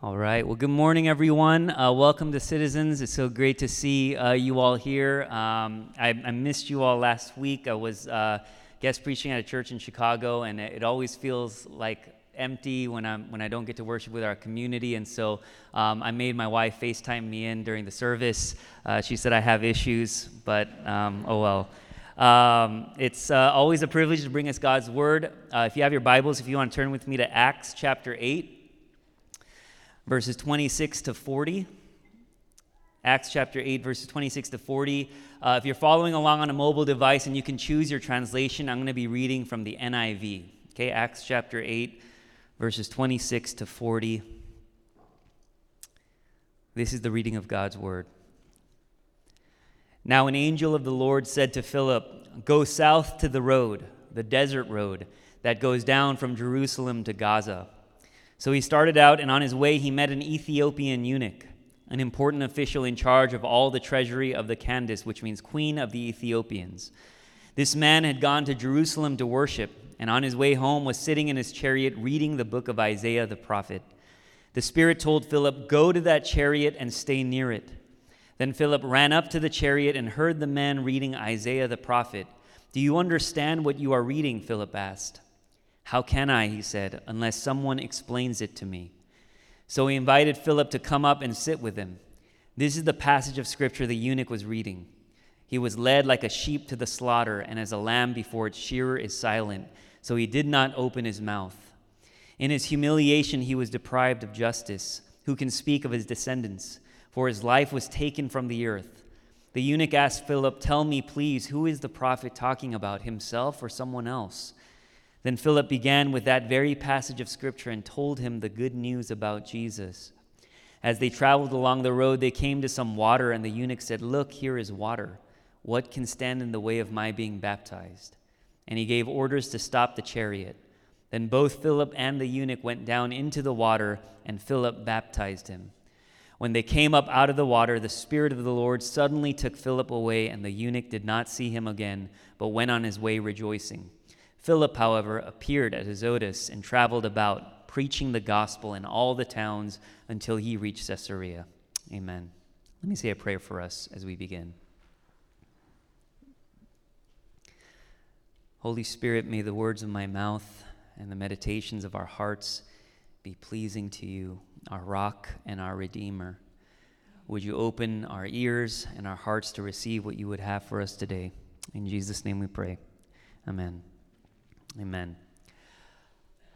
All right. Well, good morning, everyone. Uh, welcome to Citizens. It's so great to see uh, you all here. Um, I, I, missed you all last week. I was uh, guest preaching at a church in Chicago, and it, always feels like empty when I'm when I don't get to worship with our community. And so um, I made my wife FaceTime me in during the service. Uh, she said I have issues, but um, oh well. Um, it's uh, always a privilege to bring us God's Word. Uh, if you have your Bibles, if you want to turn with me to Acts chapter 8 verses 26 to 40. Acts chapter 8, verses 26 to 40. Uh, if you're following along on a mobile device and you can choose your translation, I'm going to be reading from the NIV. Okay, Acts chapter 8, verses 26 to 40. This is the reading of God's word. Now, an angel of the Lord said to Philip, Go south to the road, the desert road, that goes down from Jerusalem to Gaza. So he started out, and on his way, he met an Ethiopian eunuch, an important official in charge of all the treasury of the Candace, which means queen of the Ethiopians. This man had gone to Jerusalem to worship, and on his way home was sitting in his chariot reading the book of Isaiah the prophet. The Spirit told Philip, Go to that chariot and stay near it. Then Philip ran up to the chariot and heard the man reading Isaiah the prophet. Do you understand what you are reading? Philip asked. How can I, he said, unless someone explains it to me? So he invited Philip to come up and sit with him. This is the passage of scripture the eunuch was reading. He was led like a sheep to the slaughter, and as a lamb before its shearer is silent, so he did not open his mouth. In his humiliation, he was deprived of justice. Who can speak of his descendants? For his life was taken from the earth. The eunuch asked Philip, Tell me, please, who is the prophet talking about, himself or someone else? Then Philip began with that very passage of Scripture and told him the good news about Jesus. As they traveled along the road, they came to some water, and the eunuch said, Look, here is water. What can stand in the way of my being baptized? And he gave orders to stop the chariot. Then both Philip and the eunuch went down into the water, and Philip baptized him. When they came up out of the water, the Spirit of the Lord suddenly took Philip away, and the eunuch did not see him again, but went on his way rejoicing. Philip, however, appeared at Azotus and traveled about, preaching the gospel in all the towns until he reached Caesarea. Amen. Let me say a prayer for us as we begin. Holy Spirit, may the words of my mouth and the meditations of our hearts be pleasing to you, our rock and our redeemer. Would you open our ears and our hearts to receive what you would have for us today? In Jesus' name we pray. Amen. Amen.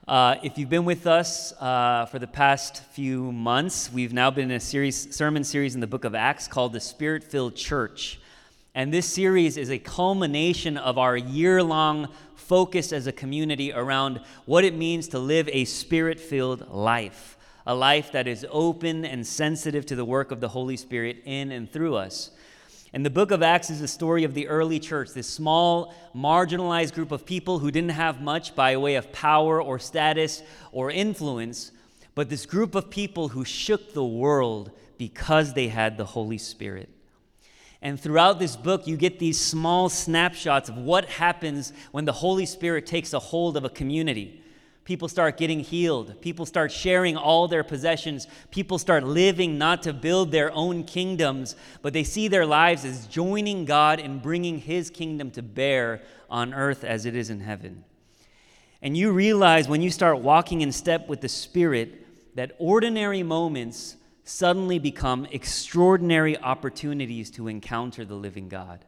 Uh, if you've been with us uh, for the past few months, we've now been in a series, sermon series in the book of Acts called the Spirit Filled Church. And this series is a culmination of our year long focus as a community around what it means to live a spirit filled life, a life that is open and sensitive to the work of the Holy Spirit in and through us. And the book of Acts is the story of the early church, this small, marginalized group of people who didn't have much by way of power or status or influence, but this group of people who shook the world because they had the Holy Spirit. And throughout this book, you get these small snapshots of what happens when the Holy Spirit takes a hold of a community. People start getting healed. People start sharing all their possessions. People start living not to build their own kingdoms, but they see their lives as joining God in bringing His kingdom to bear on earth as it is in heaven. And you realize when you start walking in step with the Spirit that ordinary moments suddenly become extraordinary opportunities to encounter the living God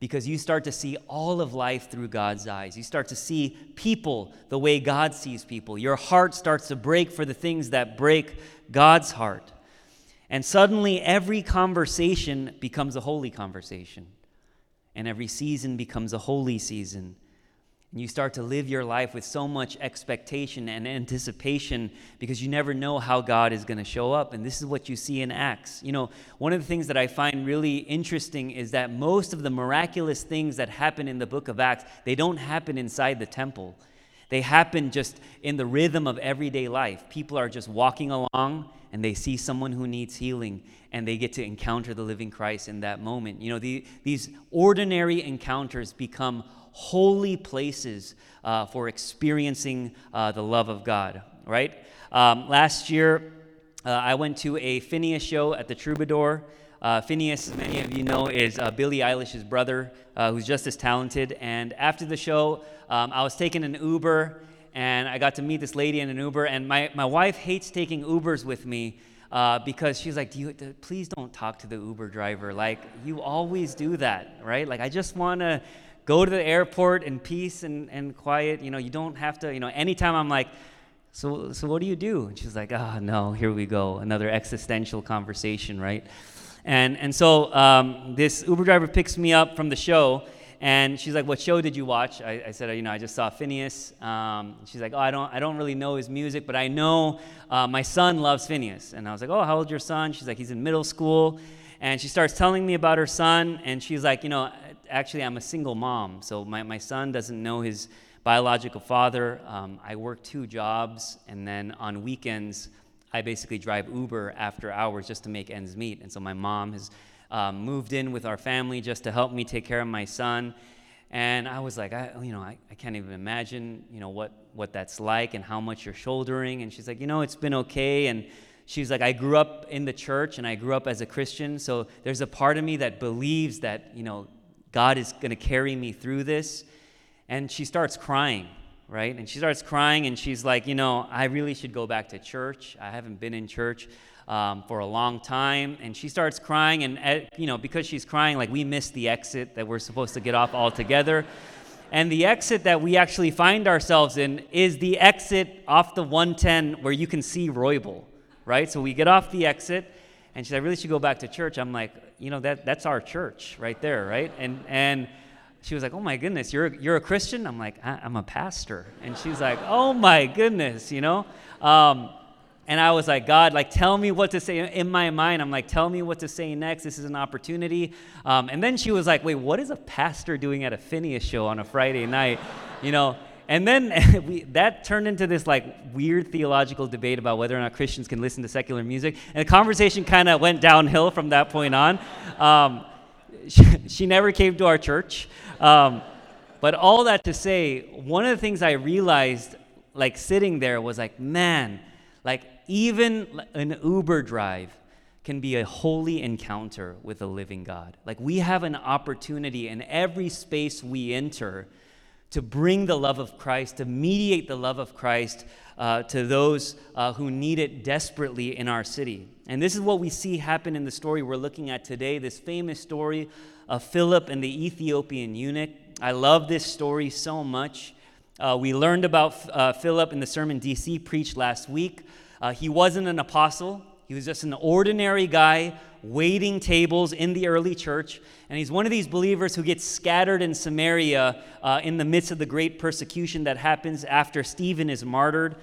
because you start to see all of life through God's eyes. You start to see people the way God sees people. Your heart starts to break for the things that break God's heart. And suddenly, every conversation becomes a holy conversation, and every season becomes a holy season. And you start to live your life with so much expectation and anticipation because you never know how God is going to show up. And this is what you see in Acts. You know, one of the things that I find really interesting is that most of the miraculous things that happen in the book of Acts, they don't happen inside the temple. They happen just in the rhythm of everyday life. People are just walking along and they see someone who needs healing and they get to encounter the living Christ in that moment. You know, the, these ordinary encounters become holy places uh, for experiencing uh, the love of God, right? Um, last year, uh, I went to a Finneas show at the Troubadour. Uh, Finneas, as many of you know, is uh, Billie Eilish's brother, uh, who's just as talented. And after the show, um, I was taking an Uber, and I got to meet this lady in an Uber. And my, my wife hates taking Ubers with me uh, because she's like, do you, please don't talk to the Uber driver. Like, you always do that, right? Like, I just want to go to the airport in peace and, and quiet. You know, you don't have to, you know, anytime I'm like, so, so what do you do? And she's like, oh, no, here we go. Another existential conversation, right? And, and so um, this Uber driver picks me up from the show, and she's like, "What show did you watch?" I, I said, "You know, I just saw Finneas. Um, she's like, "Oh, I don't, I don't really know his music, but I know uh, my son loves Finneas. And I was like, "Oh, how old's your son?" She's like, "He's in middle school." And she starts telling me about her son, and she's like, "You know, actually, I'm a single mom, so my, my son doesn't know his biological father. Um, I work two jobs, and then on weekends." I basically drive Uber after hours just to make ends meet. And so my mom has um, moved in with our family just to help me take care of my son. And I was like, I, you know, I, I can't even imagine, you know, what, what that's like and how much you're shouldering. And she's like, you know, it's been okay. And she's like, I grew up in the church and I grew up as a Christian. So there's a part of me that believes that, you know, God is going to carry me through this. And she starts crying right? And she starts crying and she's like, you know, I really should go back to church. I haven't been in church um, for a long time. And she starts crying, and, eh, you know, because she's crying, like we missed the exit that we're supposed to get off altogether. And the exit that we actually find ourselves in is the exit off the 110 where you can see Roybal, right? So we get off the exit, and she's like, I really should go back to church. I'm like, you know, that, that's our church right there, right? And, and, she was like, "Oh my goodness, you're you're a Christian?" I'm like, I- am a pastor," and she's like, "Oh my goodness," you know. Um, and I was like, God, like, tell me what to say. In my mind, I'm like, tell me what to say next. This is an opportunity. Um, and then she was like, wait, what is a pastor doing at a Finneas show on a Friday night? You know. And then we, that turned into this like weird theological debate about whether or not Christians can listen to secular music. And the conversation kind of went downhill from that point on. Um, she, she, never came to our church. Um, but all that to say, one of the things I realized, like sitting there, was like, man, like even an Uber drive can be a holy encounter with the living God. Like we have an opportunity in every space we enter to bring the love of Christ, to mediate the love of Christ uh, to those uh, who need it desperately in our city. And this is what we see happen in the story we're looking at today this famous story of Philip and the Ethiopian eunuch. I love this story so much. Uh, we learned about uh, Philip in the sermon DC preached last week. Uh, he wasn't an apostle, he was just an ordinary guy waiting tables in the early church. And he's one of these believers who gets scattered in Samaria uh, in the midst of the great persecution that happens after Stephen is martyred.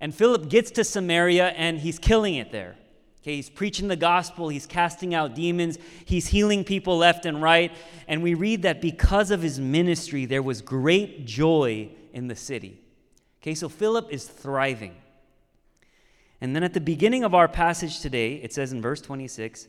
And Philip gets to Samaria and he's killing it there. Okay, he's preaching the gospel, he's casting out demons, he's healing people left and right. And we read that because of his ministry, there was great joy in the city. Okay, so Philip is thriving. And then at the beginning of our passage today, it says in verse 26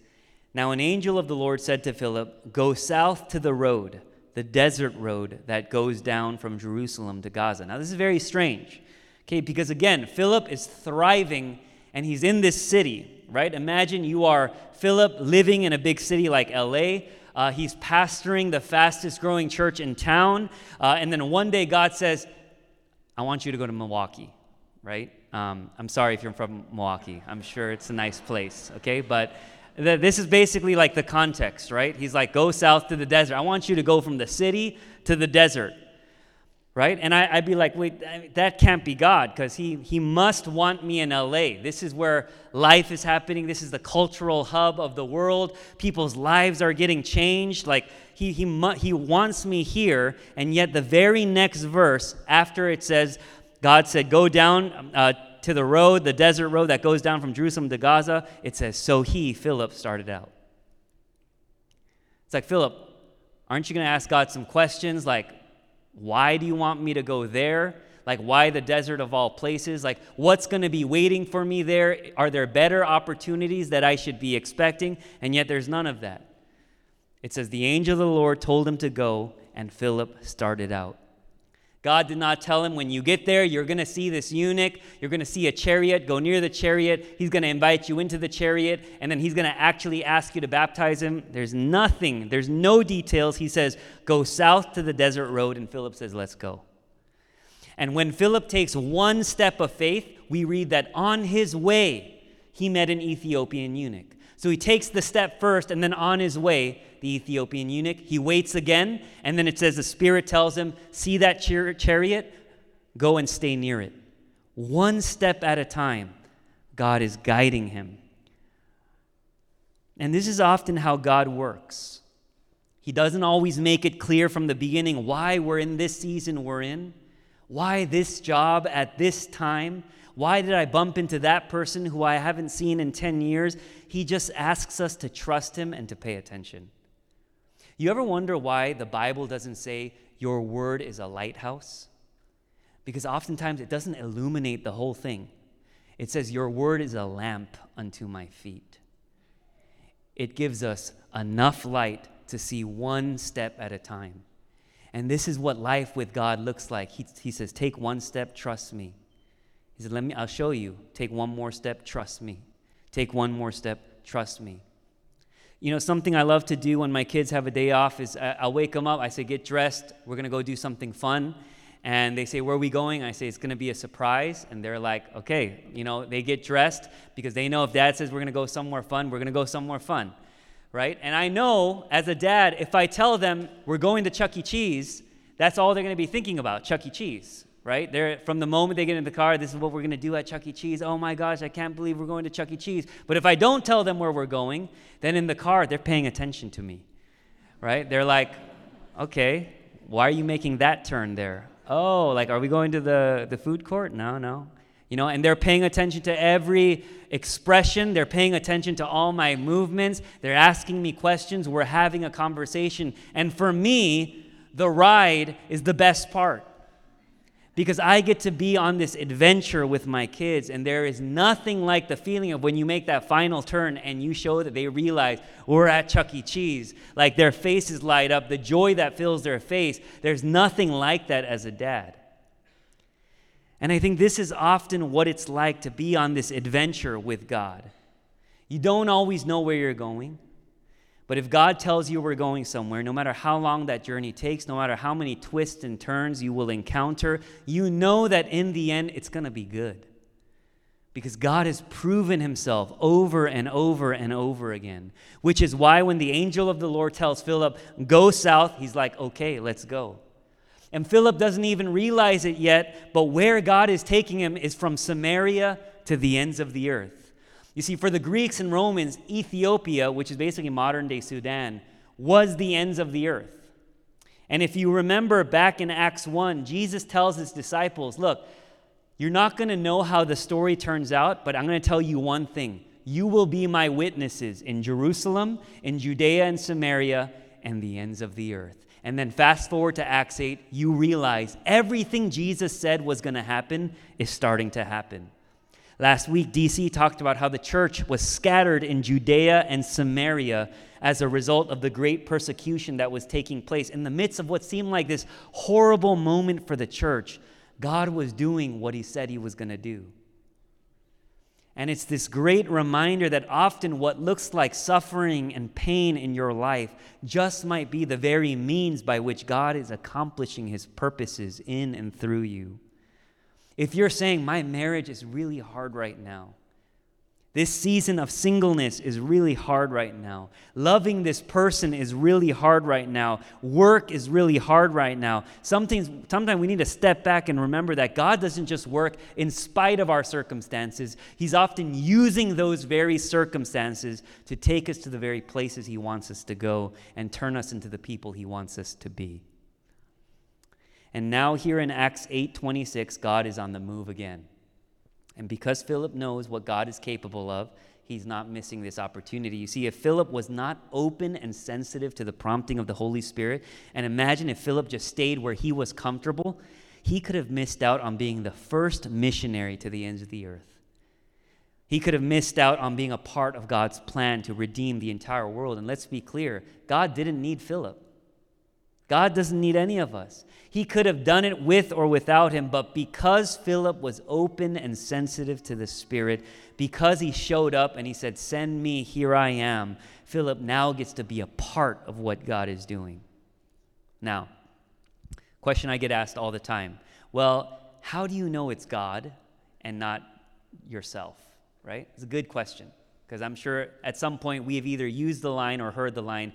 Now an angel of the Lord said to Philip, Go south to the road, the desert road that goes down from Jerusalem to Gaza. Now, this is very strange, okay, because again, Philip is thriving and he's in this city right? Imagine you are Philip living in a big city like LA. Uh, he's pastoring the fastest growing church in town. Uh, and then one day God says, I want you to go to Milwaukee, right? Um, I'm sorry if you're from Milwaukee. I'm sure it's a nice place, okay? But th- this is basically like the context, right? He's like, go south to the desert. I want you to go from the city to the desert right? And I, would be like, wait, that can't be God because he, he must want me in LA. This is where life is happening. This is the cultural hub of the world. People's lives are getting changed. Like, he, he, he wants me here. And yet, the very next verse, after it says, God said, go down uh, to the road, the desert road that goes down from Jerusalem to Gaza, it says, so he, Philip, started out. It's like, Philip, aren't you going to ask God some questions like, why do you want me to go there? Like, why the desert of all places? Like, what's going to be waiting for me there? Are there better opportunities that I should be expecting? And yet, there's none of that. It says, The angel of the Lord told him to go, and Philip started out. God did not tell him, when you get there, you're going to see this eunuch, you're going to see a chariot, go near the chariot, he's going to invite you into the chariot, and then he's going to actually ask you to baptize him. There's nothing, there's no details. He says, go south to the desert road, and Philip says, let's go. And when Philip takes one step of faith, we read that on his way, he met an Ethiopian eunuch. So he takes the step first, and then on his way, the Ethiopian eunuch, he waits again, and then it says the Spirit tells him, See that char- chariot? Go and stay near it. One step at a time, God is guiding him. And this is often how God works. He doesn't always make it clear from the beginning why we're in this season we're in, why this job at this time, why did I bump into that person who I haven't seen in 10 years? He just asks us to trust him and to pay attention. You ever wonder why the Bible doesn't say, Your word is a lighthouse? Because oftentimes it doesn't illuminate the whole thing. It says, Your word is a lamp unto my feet. It gives us enough light to see one step at a time. And this is what life with God looks like. He, he says, Take one step, trust me. He said, Let me, I'll show you. Take one more step, trust me. Take one more step, trust me. You know, something I love to do when my kids have a day off is I'll wake them up. I say, Get dressed. We're going to go do something fun. And they say, Where are we going? I say, It's going to be a surprise. And they're like, Okay. You know, they get dressed because they know if dad says we're going to go somewhere fun, we're going to go somewhere fun. Right? And I know as a dad, if I tell them we're going to Chuck E. Cheese, that's all they're going to be thinking about Chuck E. Cheese right? They're, from the moment they get in the car, this is what we're going to do at Chuck E. Cheese. Oh my gosh, I can't believe we're going to Chuck E. Cheese. But if I don't tell them where we're going, then in the car, they're paying attention to me, right? They're like, okay, why are you making that turn there? Oh, like, are we going to the, the food court? No, no. You know, and they're paying attention to every expression. They're paying attention to all my movements. They're asking me questions. We're having a conversation. And for me, the ride is the best part because I get to be on this adventure with my kids, and there is nothing like the feeling of when you make that final turn and you show that they realize we're at Chuck E. Cheese. Like their faces light up, the joy that fills their face. There's nothing like that as a dad. And I think this is often what it's like to be on this adventure with God. You don't always know where you're going. But if God tells you we're going somewhere, no matter how long that journey takes, no matter how many twists and turns you will encounter, you know that in the end it's going to be good. Because God has proven himself over and over and over again. Which is why when the angel of the Lord tells Philip, go south, he's like, okay, let's go. And Philip doesn't even realize it yet, but where God is taking him is from Samaria to the ends of the earth. You see, for the Greeks and Romans, Ethiopia, which is basically modern day Sudan, was the ends of the earth. And if you remember back in Acts 1, Jesus tells his disciples, Look, you're not going to know how the story turns out, but I'm going to tell you one thing. You will be my witnesses in Jerusalem, in Judea and Samaria, and the ends of the earth. And then fast forward to Acts 8, you realize everything Jesus said was going to happen is starting to happen. Last week, DC talked about how the church was scattered in Judea and Samaria as a result of the great persecution that was taking place. In the midst of what seemed like this horrible moment for the church, God was doing what he said he was going to do. And it's this great reminder that often what looks like suffering and pain in your life just might be the very means by which God is accomplishing his purposes in and through you. If you're saying, My marriage is really hard right now, this season of singleness is really hard right now. Loving this person is really hard right now. Work is really hard right now. Sometimes, sometimes we need to step back and remember that God doesn't just work in spite of our circumstances, He's often using those very circumstances to take us to the very places He wants us to go and turn us into the people He wants us to be. And now here in Acts 8:26, God is on the move again. And because Philip knows what God is capable of, he's not missing this opportunity. You see, if Philip was not open and sensitive to the prompting of the Holy Spirit, and imagine if Philip just stayed where he was comfortable, he could have missed out on being the first missionary to the ends of the earth. He could have missed out on being a part of God's plan to redeem the entire world. And let's be clear God didn't need Philip. God doesn't need any of us. He could have done it with or without him, but because Philip was open and sensitive to the Spirit, because he showed up and he said, Send me, here I am, Philip now gets to be a part of what God is doing. Now, question I get asked all the time well, how do you know it's God and not yourself? Right? It's a good question because I'm sure at some point we have either used the line or heard the line,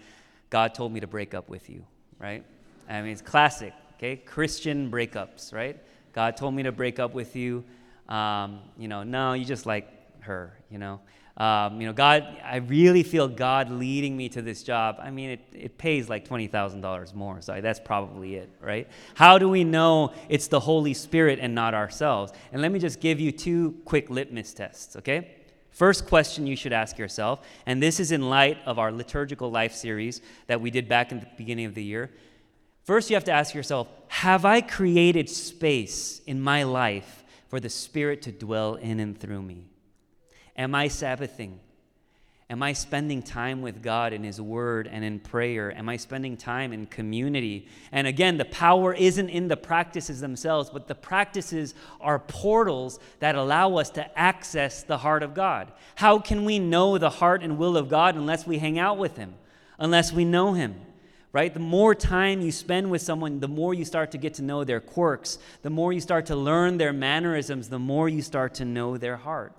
God told me to break up with you, right? I mean, it's classic, okay? Christian breakups, right? God told me to break up with you. Um, you know, no, you just like her, you know. Um, you know, God, I really feel God leading me to this job. I mean, it, it pays like $20,000 more, so that's probably it, right? How do we know it's the Holy Spirit and not ourselves? And let me just give you two quick litmus tests, okay? First question you should ask yourself, and this is in light of our liturgical life series that we did back in the beginning of the year. First, you have to ask yourself Have I created space in my life for the Spirit to dwell in and through me? Am I Sabbathing? Am I spending time with God in His Word and in prayer? Am I spending time in community? And again, the power isn't in the practices themselves, but the practices are portals that allow us to access the heart of God. How can we know the heart and will of God unless we hang out with Him, unless we know Him? Right? The more time you spend with someone, the more you start to get to know their quirks, the more you start to learn their mannerisms, the more you start to know their heart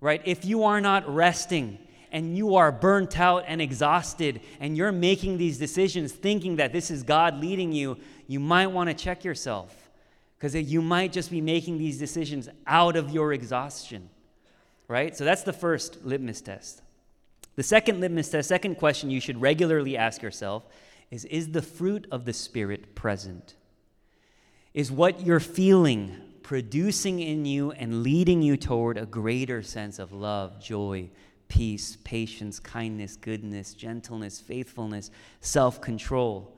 right? If you are not resting and you are burnt out and exhausted and you're making these decisions thinking that this is God leading you, you might want to check yourself because you might just be making these decisions out of your exhaustion, right? So that's the first litmus test. The second litmus test, second question you should regularly ask yourself is Is the fruit of the Spirit present? Is what you're feeling producing in you and leading you toward a greater sense of love, joy, peace, patience, kindness, goodness, gentleness, faithfulness, self control.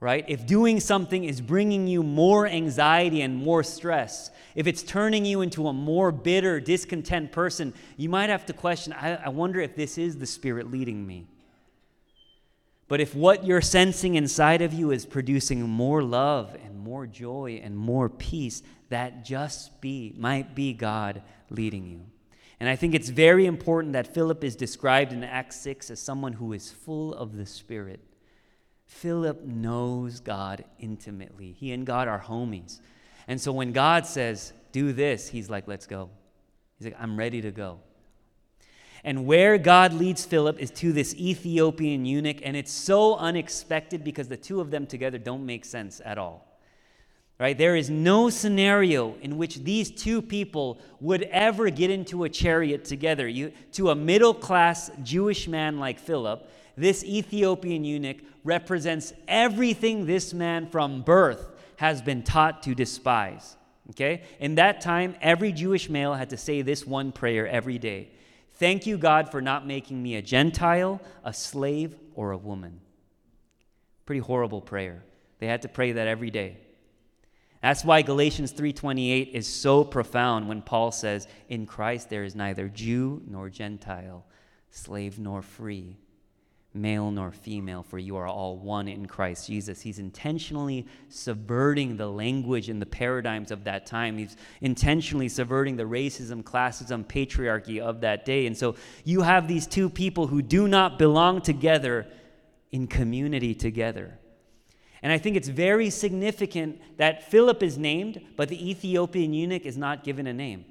Right? If doing something is bringing you more anxiety and more stress, if it's turning you into a more bitter, discontent person, you might have to question I, I wonder if this is the Spirit leading me. But if what you're sensing inside of you is producing more love and more joy and more peace, that just be might be God leading you. And I think it's very important that Philip is described in Acts 6 as someone who is full of the Spirit. Philip knows God intimately. He and God are homies. And so when God says, do this, he's like, let's go. He's like, I'm ready to go. And where God leads Philip is to this Ethiopian eunuch, and it's so unexpected because the two of them together don't make sense at all. Right? There is no scenario in which these two people would ever get into a chariot together. You, to a middle class Jewish man like Philip, this Ethiopian eunuch represents everything this man from birth has been taught to despise. Okay? In that time, every Jewish male had to say this one prayer every day Thank you, God, for not making me a Gentile, a slave, or a woman. Pretty horrible prayer. They had to pray that every day. That's why Galatians 3:28 is so profound when Paul says, "In Christ there is neither Jew nor Gentile, slave nor free, male nor female, for you are all one in Christ Jesus. He's intentionally subverting the language and the paradigms of that time. He's intentionally subverting the racism, classism, patriarchy of that day. And so you have these two people who do not belong together in community together. And I think it's very significant that Philip is named, but the Ethiopian eunuch is not given a name.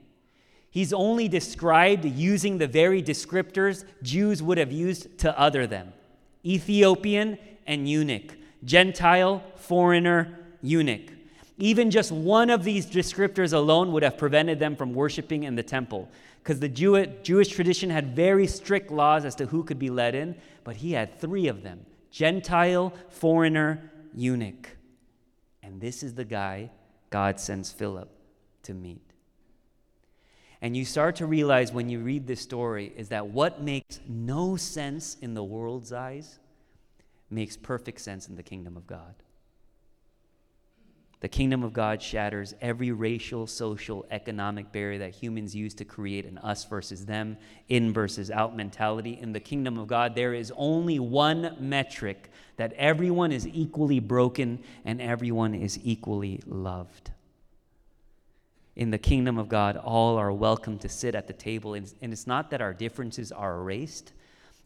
He's only described using the very descriptors Jews would have used to other them Ethiopian and eunuch, Gentile, foreigner, eunuch. Even just one of these descriptors alone would have prevented them from worshiping in the temple because the Jew- Jewish tradition had very strict laws as to who could be let in, but he had three of them Gentile, foreigner, eunuch. And this is the guy God sends Philip to meet. And you start to realize when you read this story is that what makes no sense in the world's eyes makes perfect sense in the kingdom of God. The kingdom of God shatters every racial, social, economic barrier that humans use to create an us versus them, in versus out mentality. In the kingdom of God, there is only one metric that everyone is equally broken and everyone is equally loved. In the kingdom of God, all are welcome to sit at the table. And it's not that our differences are erased,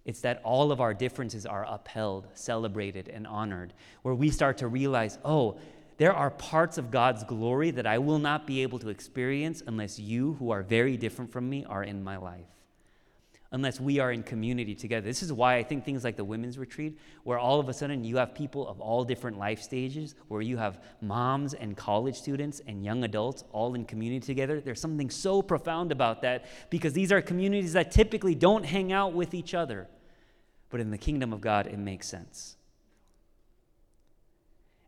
it's that all of our differences are upheld, celebrated, and honored, where we start to realize, oh, there are parts of God's glory that I will not be able to experience unless you, who are very different from me, are in my life. Unless we are in community together. This is why I think things like the women's retreat, where all of a sudden you have people of all different life stages, where you have moms and college students and young adults all in community together. There's something so profound about that because these are communities that typically don't hang out with each other. But in the kingdom of God, it makes sense.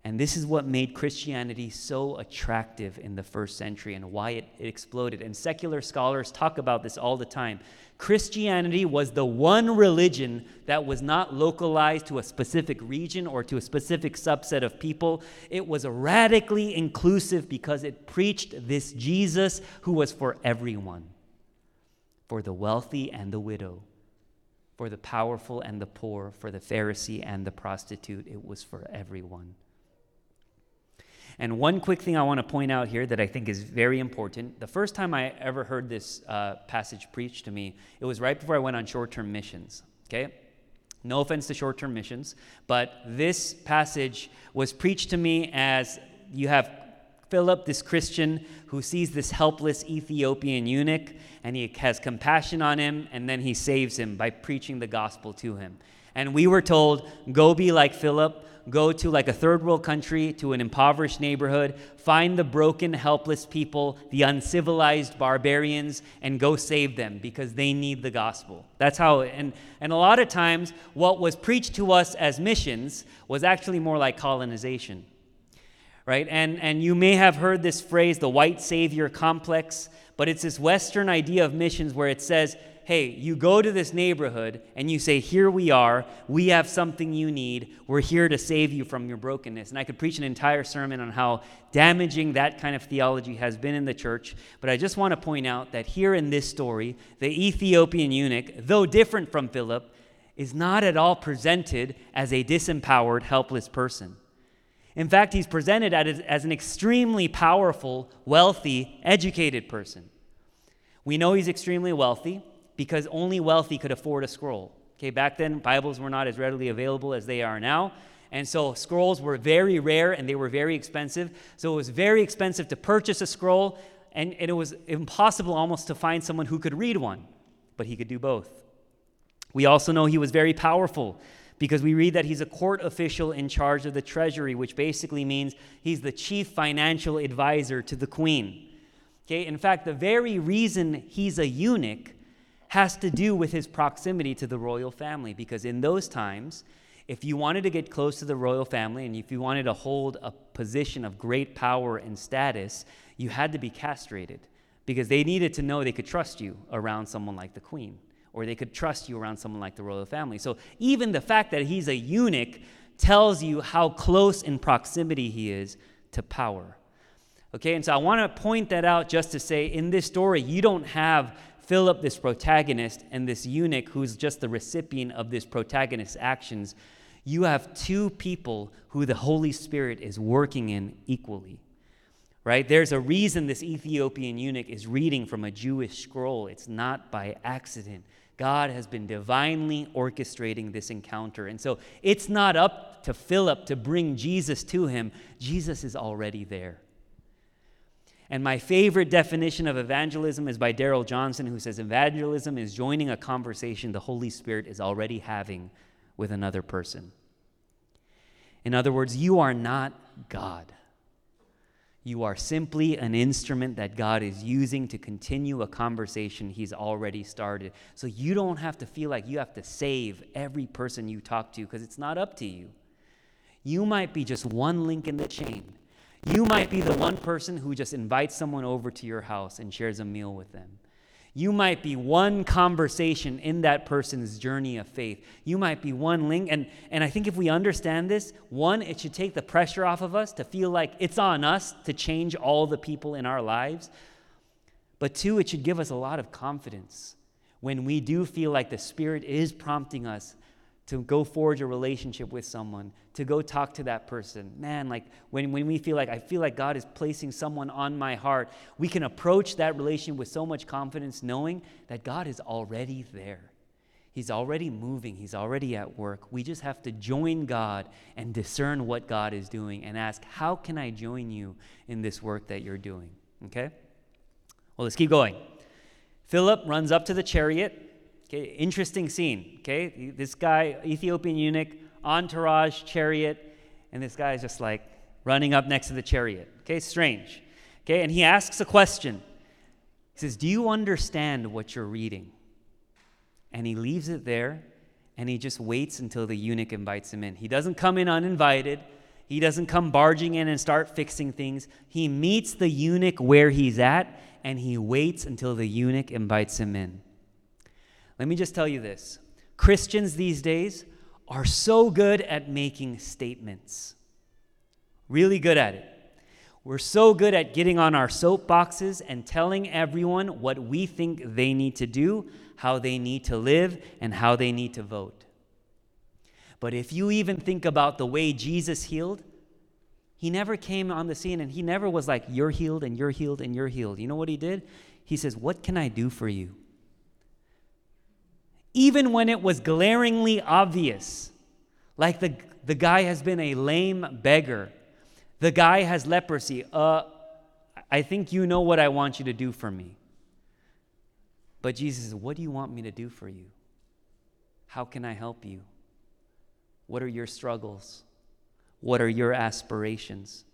And this is what made Christianity so attractive in the first century and why it, it, exploded. And secular scholars talk about this all the time. Christianity was the one religion that was not localized to a specific region or to a specific subset of people. It was radically inclusive because it preached this Jesus who was for everyone for the wealthy and the widow, for the powerful and the poor, for the Pharisee and the prostitute. It was for everyone. And one quick thing I want to point out here that I think is very important. The first time I ever heard this uh, passage preached to me, it was right before I went on short term missions. Okay? No offense to short term missions, but this passage was preached to me as you have Philip, this Christian, who sees this helpless Ethiopian eunuch, and he has compassion on him, and then he saves him by preaching the gospel to him. And we were told, go be like Philip, go to like a third world country, to an impoverished neighborhood, find the broken, helpless people, the uncivilized barbarians, and go save them because they need the gospel. That's how, and, and a lot of times, what was preached to us as missions was actually more like colonization. Right? And, and you may have heard this phrase, the white savior complex, but it's this Western idea of missions where it says, hey, you go to this neighborhood and you say, Here we are. We have something you need. We're here to save you from your brokenness. And I could preach an entire sermon on how damaging that kind of theology has been in the church. But I just want to point out that here in this story, the Ethiopian eunuch, though different from Philip, is not at all presented as a disempowered, helpless person. In fact, he's presented as an extremely powerful, wealthy, educated person. We know he's extremely wealthy because only wealthy could afford a scroll. Okay, back then, Bibles were not as readily available as they are now. And so scrolls were very rare and they were very expensive. So it was very expensive to purchase a scroll, and, and it was impossible almost to find someone who could read one. But he could do both. We also know he was very powerful because we read that he's a court official in charge of the treasury, which basically means he's the chief financial advisor to the queen. Okay, in fact, the very reason he's a eunuch has to do with his proximity to the royal family. Because in those times, if you wanted to get close to the royal family and if you wanted to hold a position of great power and status, you had to be castrated because they needed to know they could trust you around someone like the queen or they could trust you around someone like the royal family. So even the fact that he's a eunuch tells you how close in proximity he is to power. Okay, and so I want to point that out just to say in this story, you don't have Philip, this protagonist, and this eunuch who's just the recipient of this protagonist's actions, you have two people who the Holy Spirit is working in equally. Right? There's a reason this Ethiopian eunuch is reading from a Jewish scroll. It's not by accident. God has been divinely orchestrating this encounter. And so it's not up to Philip to bring Jesus to him, Jesus is already there. And my favorite definition of evangelism is by Darrell Johnson, who says evangelism is joining a conversation the Holy Spirit is already having with another person. In other words, you are not God. You are simply an instrument that God is using to continue a conversation He's already started. So you don't have to feel like you have to save every person you talk to because it's not up to you. You might be just one link in the chain you might be the one person who just invites someone over to your house and shares a meal with them. You might be one conversation in that person's journey of faith. You might be one link. And, and I think if we understand this, one, it should take the pressure off of us to feel like it's on us to change all the people in our lives. But two, it should give us a lot of confidence when we do feel like the Spirit is prompting us to go forge a relationship with someone, to go talk to that person. Man, like when, when we feel like, I feel like God is placing someone on my heart, we can approach that relation with so much confidence, knowing that God is already there. He's already moving, He's already at work. We just have to join God and discern what God is doing and ask, How can I join you in this work that you're doing? Okay? Well, let's keep going. Philip runs up to the chariot Okay, interesting scene. Okay, this guy, Ethiopian eunuch, entourage, chariot, and this guy is just like running up next to the chariot. Okay, strange. Okay, and he asks a question. He says, Do you understand what you're reading? And he leaves it there and he just waits until the eunuch invites him in. He doesn't come in uninvited. He doesn't come barging in and start fixing things. He meets the eunuch where he's at and he waits until the eunuch invites him in. Let me just tell you this Christians these days are so good at making statements, really good at it. We're so good at getting on our soapboxes and telling everyone what we think they need to do, how they need to live, and how they need to vote. But if you even think about the way Jesus healed, he never came on the scene and he never was like, You're healed and you're healed and you're healed. You know what he did? He says, What can I do for you? Even when it was glaringly obvious, like the, the guy has been a lame beggar, the guy has leprosy. Uh, I think you know what I want you to do for me. But Jesus What do you want me to do for you? How can I help you? What are your struggles? What are your aspirations?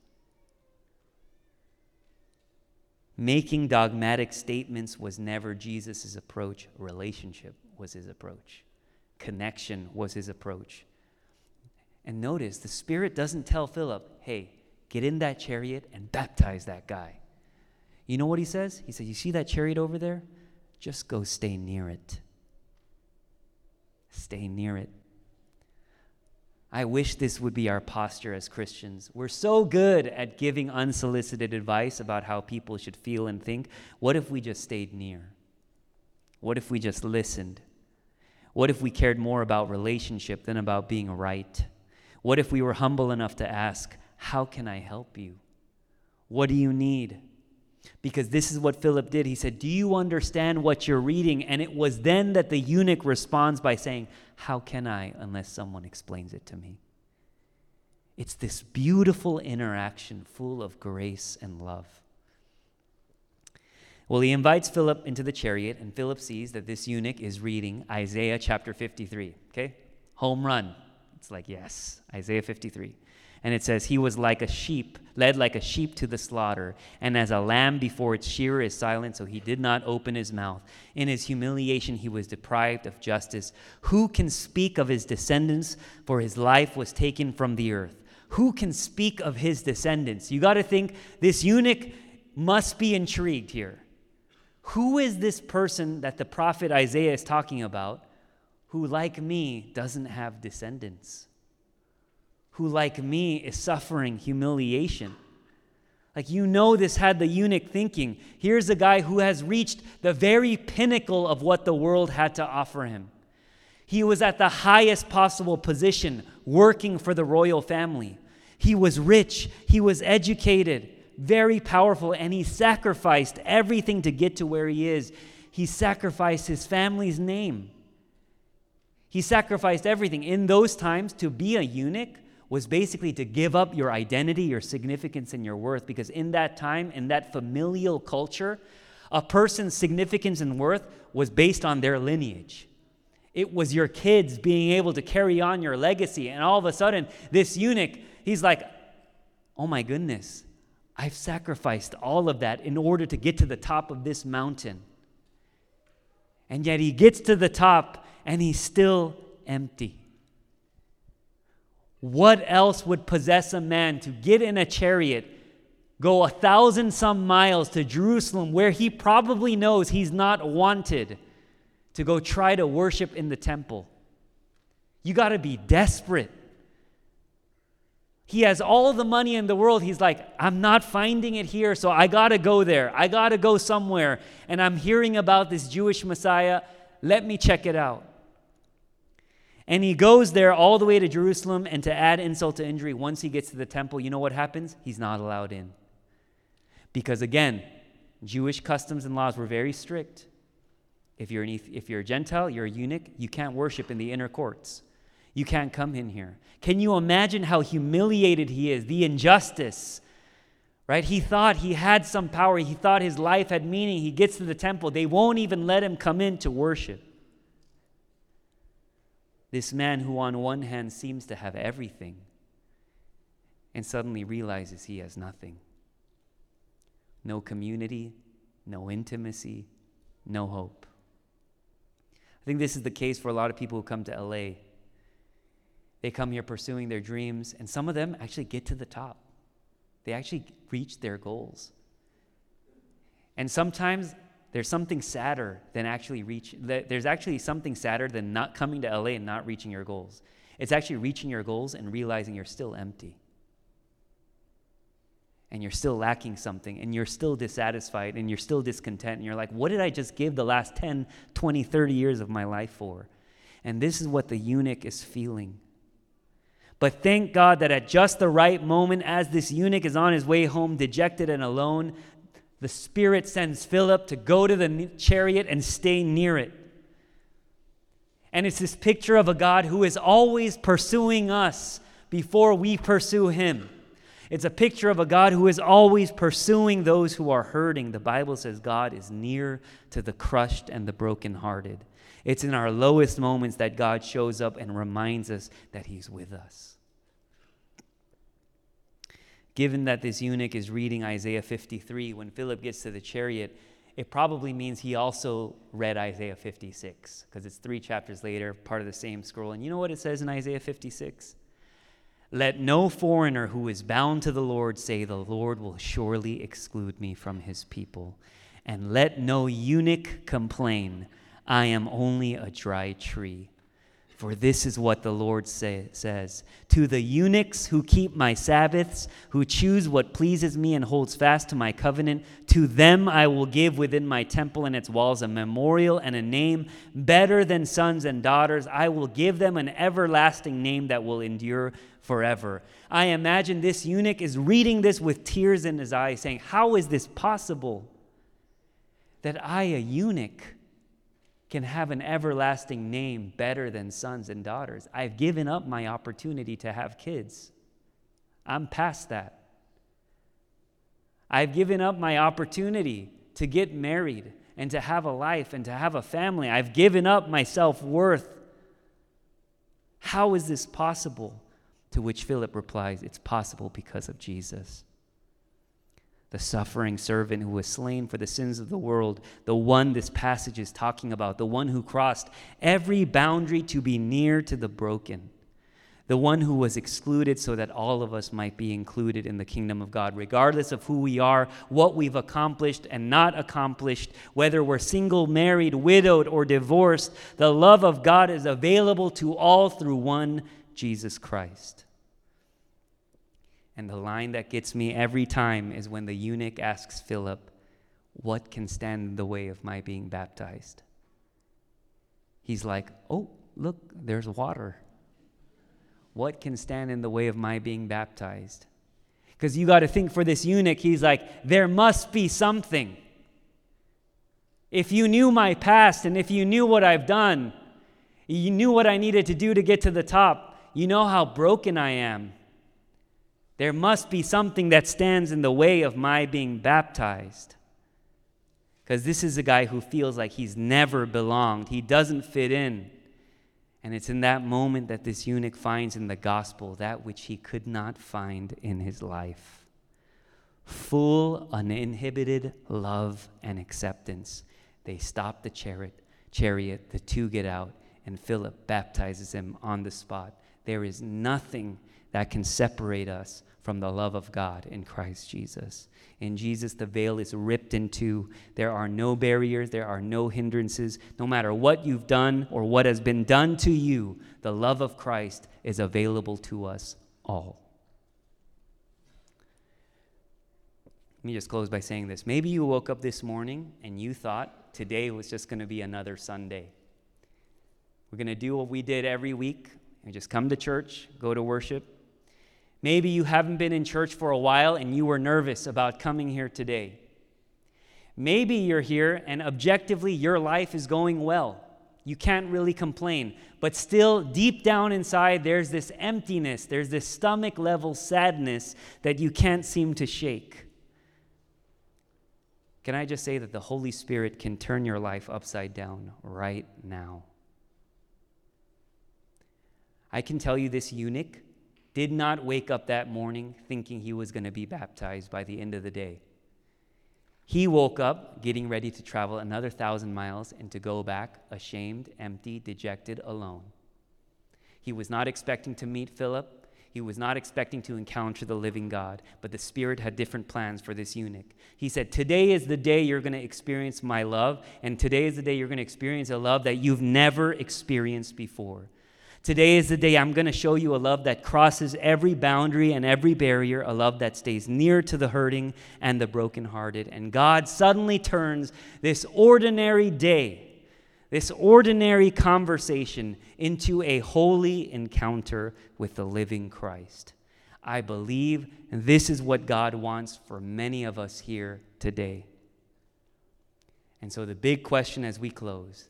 Making dogmatic statements was never Jesus' approach, relationship was his approach. Connection was his approach. And notice, the Spirit doesn't tell Philip, hey, get in that chariot and baptize that guy. You know what he says? He says, You see that chariot over there? Just go stay near it. Stay near it. I wish this would be our posture as Christians. We're so good at giving unsolicited advice about how people should feel and think. What if we just stayed near? What if we just listened? What if we cared more about relationship than about being right? What if we were humble enough to ask, How can I help you? What do you need? Because this is what Philip did. He said, Do you understand what you're reading? And it was then that the eunuch responds by saying, How can I unless someone explains it to me? It's this beautiful interaction full of grace and love. Well, he invites Philip into the chariot, and Philip sees that this eunuch is reading Isaiah chapter 53. Okay? Home run. It's like, yes, Isaiah 53. And it says, He was like a sheep, led like a sheep to the slaughter, and as a lamb before its shearer is silent, so he did not open his mouth. In his humiliation, he was deprived of justice. Who can speak of his descendants? For his life was taken from the earth. Who can speak of his descendants? You got to think this eunuch must be intrigued here. Who is this person that the prophet Isaiah is talking about who, like me, doesn't have descendants? Who, like me, is suffering humiliation? Like, you know, this had the eunuch thinking here's a guy who has reached the very pinnacle of what the world had to offer him. He was at the highest possible position, working for the royal family. He was rich, he was educated, very powerful, and he sacrificed everything to get to where he is. He sacrificed his family's name. He sacrificed everything. In those times, to be a eunuch was basically to give up your identity, your significance, and your worth, because in that time, in that familial culture, a person's significance and worth was based on their lineage. It was your kids being able to carry on your legacy. And all of a sudden, this eunuch, he's like, oh my goodness, I've sacrificed all of that in order to get to the top of this mountain. And yet he gets to the top and he's still empty. What else would possess a man to get in a chariot go a thousand some miles to Jerusalem, where he probably knows he's not wanted, to go try to worship in the temple. You got to be desperate. He has all the money in the world. He's like, I'm not finding it here, so I got to go there. I got to go somewhere. And I'm hearing about this Jewish Messiah. Let me check it out. And he goes there all the way to Jerusalem. And to add insult to injury, once he gets to the temple, you know what happens? He's not allowed in. Because again, Jewish customs and laws were very strict. If you're, an, if you're a Gentile, you're a eunuch, you can't worship in the inner courts. You can't come in here. Can you imagine how humiliated he is? The injustice, right? He thought he had some power. He thought his life had meaning. He gets to the temple. They won't even let him come in to worship. This man, who on one hand seems to have everything, and suddenly realizes he has nothing no community, no intimacy, no hope. I think this is the case for a lot of people who come to LA. They come here pursuing their dreams, and some of them actually get to the top. They actually reach their goals. And sometimes there's something sadder than actually reach there's actually something sadder than not coming to LA and not reaching your goals. It's actually reaching your goals and realizing you're still empty. And you're still lacking something and you're still dissatisfied and you're still discontent and you're like, "What did I just give the last 10, 20, 30 years of my life for?" And this is what the eunuch is feeling. But thank God that at just the right moment, as this eunuch is on his way home, dejected and alone, the Spirit sends Philip to go to the chariot and stay near it. And it's this picture of a God who is always pursuing us before we pursue him. It's a picture of a God who is always pursuing those who are hurting. The Bible says God is near to the crushed and the brokenhearted. It's in our lowest moments that God shows up and reminds us that He's with us. Given that this eunuch is reading Isaiah 53, when Philip gets to the chariot, it probably means he also read Isaiah 56, because it's three chapters later, part of the same scroll. And you know what it says in Isaiah 56? Let no foreigner who is bound to the Lord say, The Lord will surely exclude me from his people. And let no eunuch complain, I am only a dry tree. For this is what the Lord say, says To the eunuchs who keep my Sabbaths, who choose what pleases me and holds fast to my covenant, to them I will give within my temple and its walls a memorial and a name better than sons and daughters. I will give them an everlasting name that will endure forever. I imagine this eunuch is reading this with tears in his eyes, saying, How is this possible that I, a eunuch, can have an everlasting name better than sons and daughters. I've given up my opportunity to have kids. I'm past that. I've given up my opportunity to get married and to have a life and to have a family. I've given up my self worth. How is this possible? To which Philip replies, It's possible because of Jesus the suffering servant who was slain for the sins of the world, the one this passage is talking about, the one who crossed every boundary to be near to the broken, the one who was excluded so that all of us might be included in the kingdom of God, regardless of who we are, what we've accomplished and not accomplished, whether we're single, married, widowed, or divorced. The love of God is available to all through one Jesus Christ. And the line that gets me every time is when the eunuch asks Philip, What can stand in the way of my being baptized? He's like, Oh, look, there's water. What can stand in the way of my being baptized? Because you got to think for this eunuch, he's like, There must be something. If you knew my past and if you knew what I've done, you knew what I needed to do to get to the top, you know how broken I am. There must be something that stands in the way of my being baptized. Because this is a guy who feels like he's never belonged, he doesn't fit in. And it's in that moment that this eunuch finds in the gospel that which he could not find in his life full, uninhibited love and acceptance. They stop the chariot, chariot, the two get out, and Philip baptizes him on the spot. There is nothing that can separate us from the love of God in Christ Jesus. In Jesus, the veil is ripped in two. There are no barriers, there are no hindrances. No matter what you've done or what has been done to you, the love of Christ is available to us all. Let me just close by saying this. Maybe you woke up this morning and you thought today was just going to be another Sunday. We're going to do what we did every week and just come to church, go to worship, Maybe you haven't been in church for a while and you were nervous about coming here today. Maybe you're here and objectively your life is going well. You can't really complain. But still, deep down inside, there's this emptiness, there's this stomach level sadness that you can't seem to shake. Can I just say that the Holy Spirit can turn your life upside down right now? I can tell you this eunuch did not wake up that morning thinking he was going to be baptized by the end of the day. He woke up getting ready to travel another thousand miles and to go back ashamed, empty, dejected, alone. He was not expecting to meet Philip. He was not expecting to encounter the living God, but the Spirit had different plans for this eunuch. He said, Today is the day you're going to experience my love, and today is the day you're going to experience a love that you've never experienced before. Today is the day I'm going to show you a love that crosses every boundary and every barrier, a love that stays near to the hurting and the brokenhearted. And God suddenly turns this ordinary day, this ordinary conversation, into a holy encounter with the living Christ. I believe this is what God wants for many of us here today. And so, the big question as we close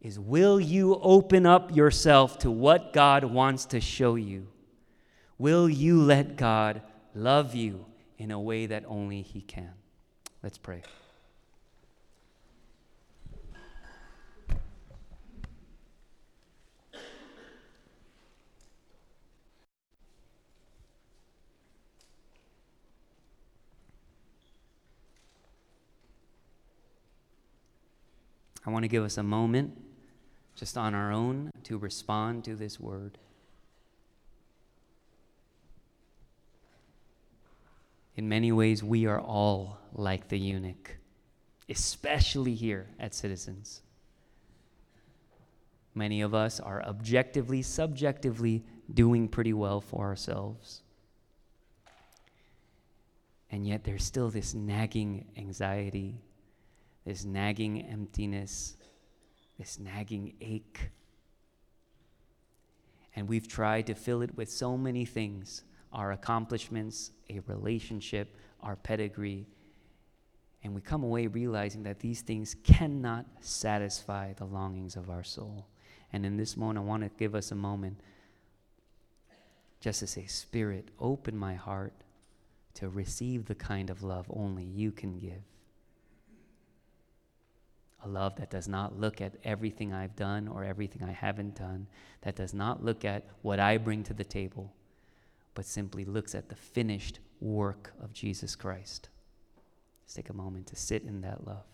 is will you open up yourself to what God wants to show you? Will you let God love you in a way that only He can? Let's pray. I want to give us a moment just on our own to respond to this word. In many ways, we are all like the eunuch, especially here at Citizens. Many of us are objectively, subjectively doing pretty well for ourselves. And yet, there's still this nagging anxiety, this nagging emptiness this nagging ache. And we've tried to fill it with so many things our accomplishments, a relationship, our pedigree. And we come away realizing that these things cannot satisfy the longings of our soul. And in this moment, I want to give us a moment just to say, Spirit, open my heart to receive the kind of love only you can give a love that does not look at everything I've done or everything I haven't done, that does not look at what I bring to the table, but simply looks at the finished work of Jesus Christ. Let's take a moment to sit in that love.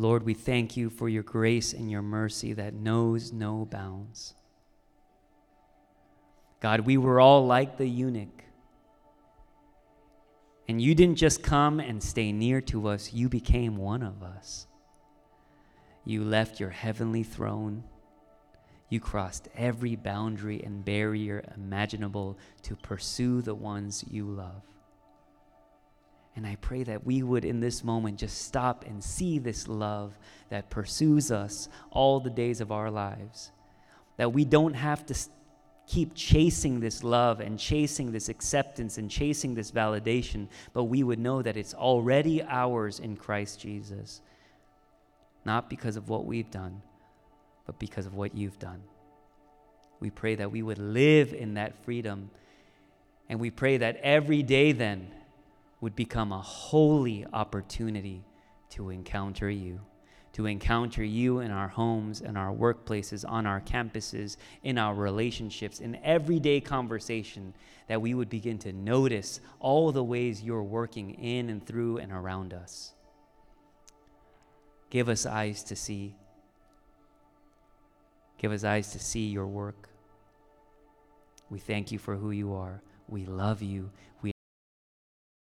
Lord, we thank you for your grace and your mercy that knows no bounds. God, we were all like the eunuch. And you didn't just come and stay near to us, you became one of us. You left your heavenly throne. You crossed every boundary and barrier imaginable to pursue the ones you love. And I pray that we would, in this moment, just stop and see this love that pursues us all the days of our lives. That we don't have to keep chasing this love and chasing this acceptance and chasing this validation, but we would know that it's already ours in Christ Jesus. Not because of what we've done, but because of what you've done. We pray that we would live in that freedom And we pray that every day then would become a holy opportunity to encounter you, to encounter you in our homes, in our workplaces, on our campuses, in our relationships, in everyday conversation, that we would begin to notice all the ways you're working in and through and around us. Give us eyes to see. Give us eyes to see your work. We thank you for who you are. We love you. We